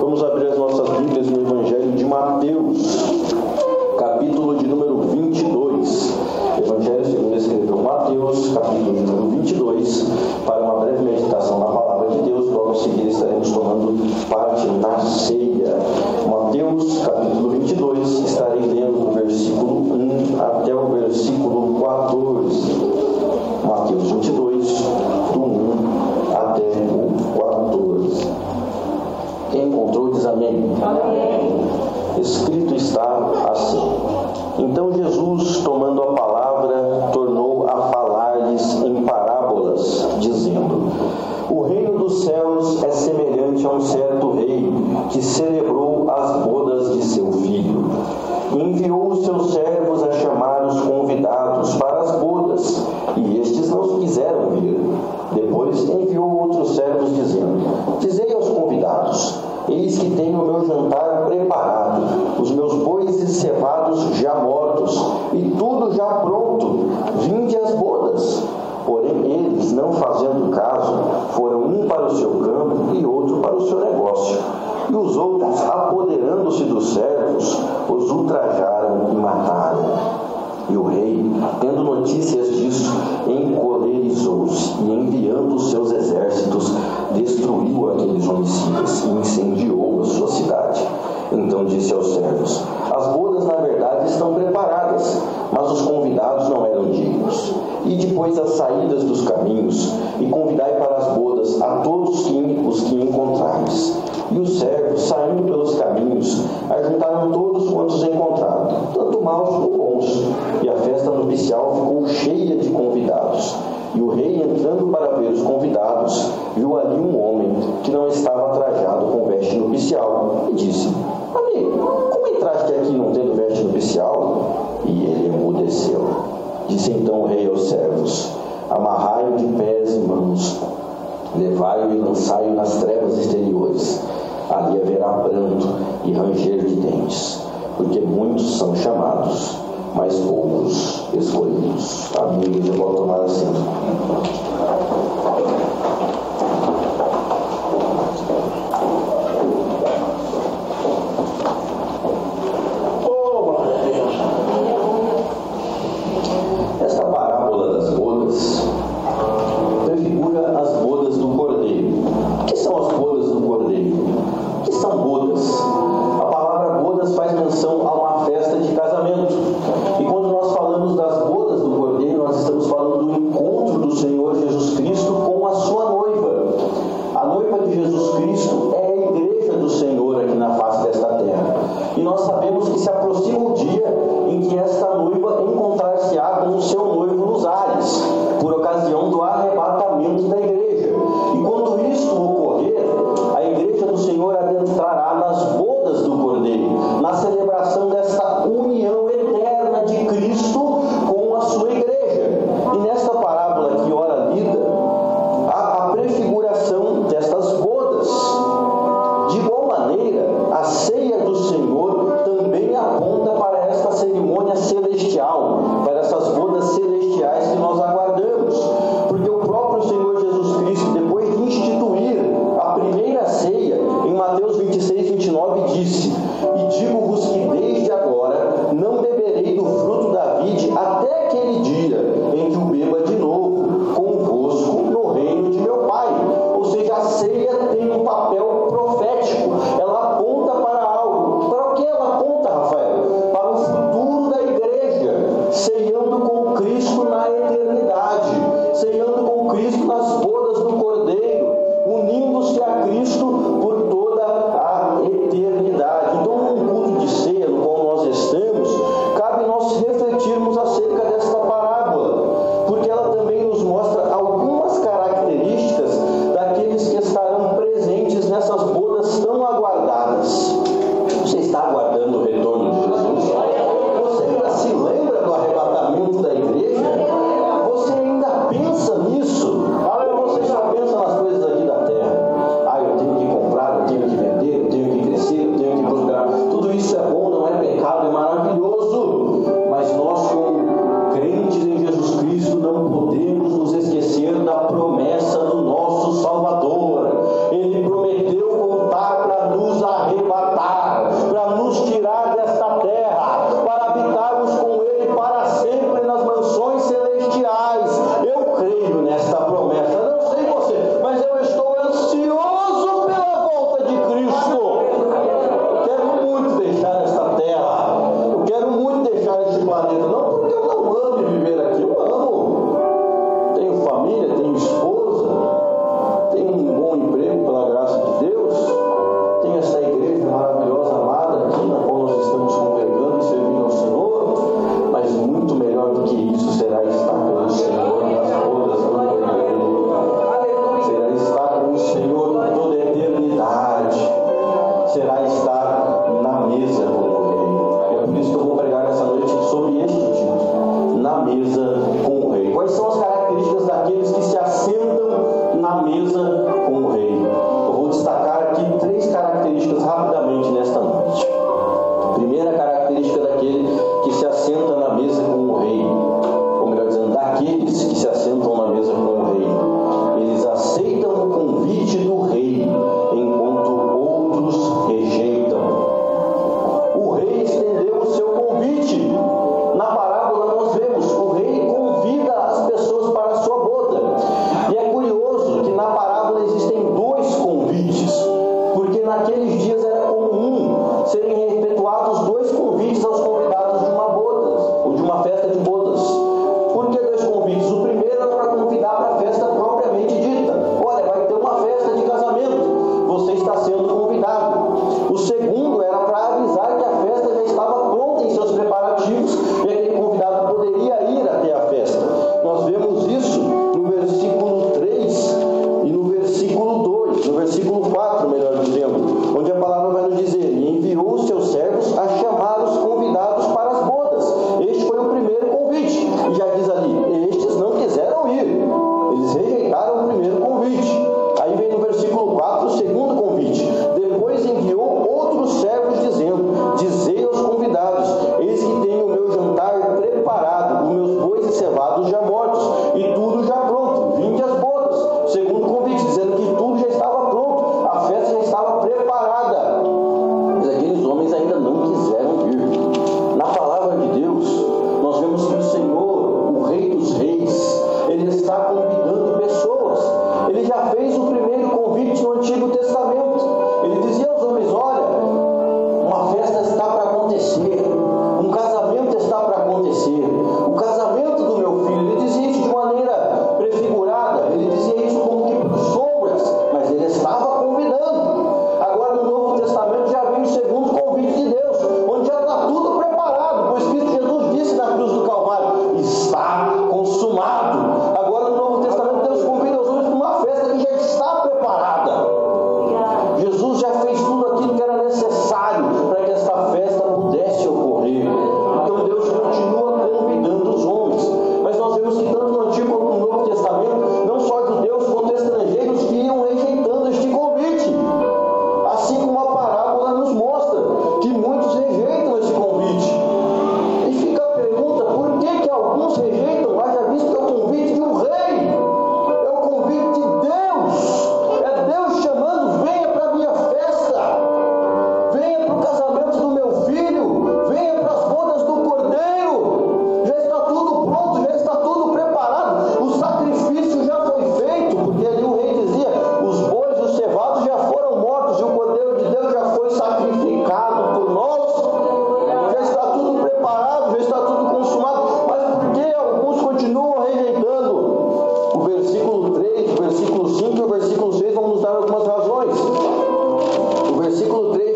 Vamos abrir as nossas Bíblias no Evangelho de Mateus, capítulo de número 22. Evangelho segundo escreveu Mateus, capítulo de número 22, para uma breve meditação na palavra de Deus. Logo a seguir estaremos tomando parte na ceia. Mateus, capítulo Escrito está assim. Então Jesus, tomando a palavra, tornou a falar-lhes em parábolas, dizendo: O reino dos céus é semelhante a um certo rei que celebrou as bodas de seu filho. E enviou os seus servos a chamar os convidados para as bodas, e estes não quiseram vir. Depois enviou outros servos, dizendo: Dizei aos convidados: Eis que tenho o meu jantar preparado, os meus bois cevados já mortos, e tudo já pronto. Vinde às bodas. Porém, eles, não fazendo caso, foram um para o seu campo e outro para o seu negócio. E os outros, apoderando-se dos servos, os ultrajaram e mataram. E o rei, tendo notícias disso, e incendiou a sua cidade. Então disse aos servos: As bodas, na verdade, estão preparadas, mas os convidados não eram dignos. E depois as saídas dos caminhos, e convidai para as bodas a todos que, os que encontrares. E os servos, saindo pelos caminhos, ajuntaram todos quantos encontraram, tanto maus como bons. E a festa nupcial ficou cheia de convidados. E o rei, entrando para ver os convidados, viu ali um homem que não estava trajado com veste nupcial, e disse: Amigo, como entraste aqui não tendo veste nupcial? E ele emudeceu. Disse então o rei aos servos: Amarrai-o de pés e mãos, levai-o e lançai-o nas trevas exteriores. Ali haverá pranto e ranger de dentes, porque muitos são chamados, mas poucos escolhidos. Amém. Igreja, pode tomar assento. mundiais 4, 2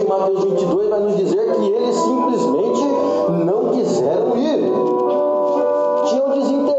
de Mateus 22 vai nos dizer que eles simplesmente não quiseram ir. Tinham desinteresse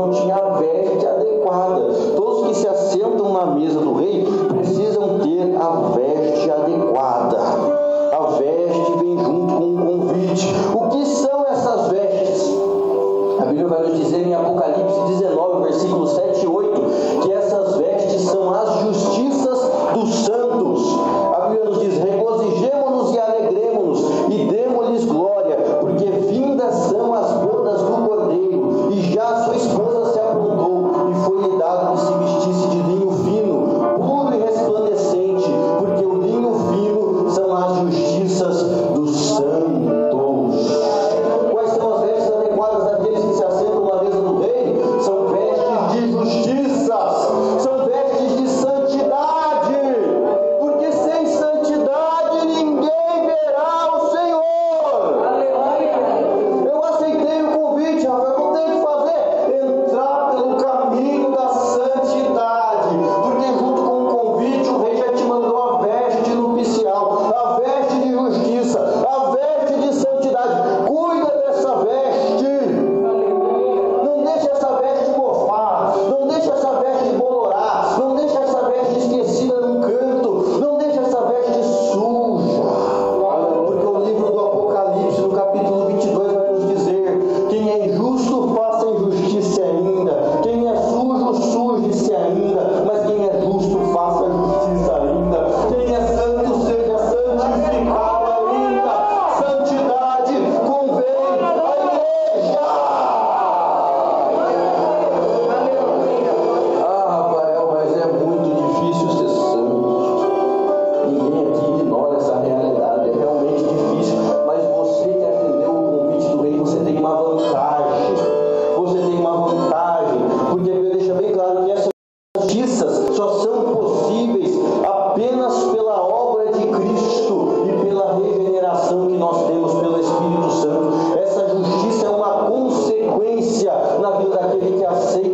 yolcular são possíveis apenas pela obra de Cristo e pela regeneração que nós temos pelo Espírito Santo. Essa justiça é uma consequência na vida daquele que aceita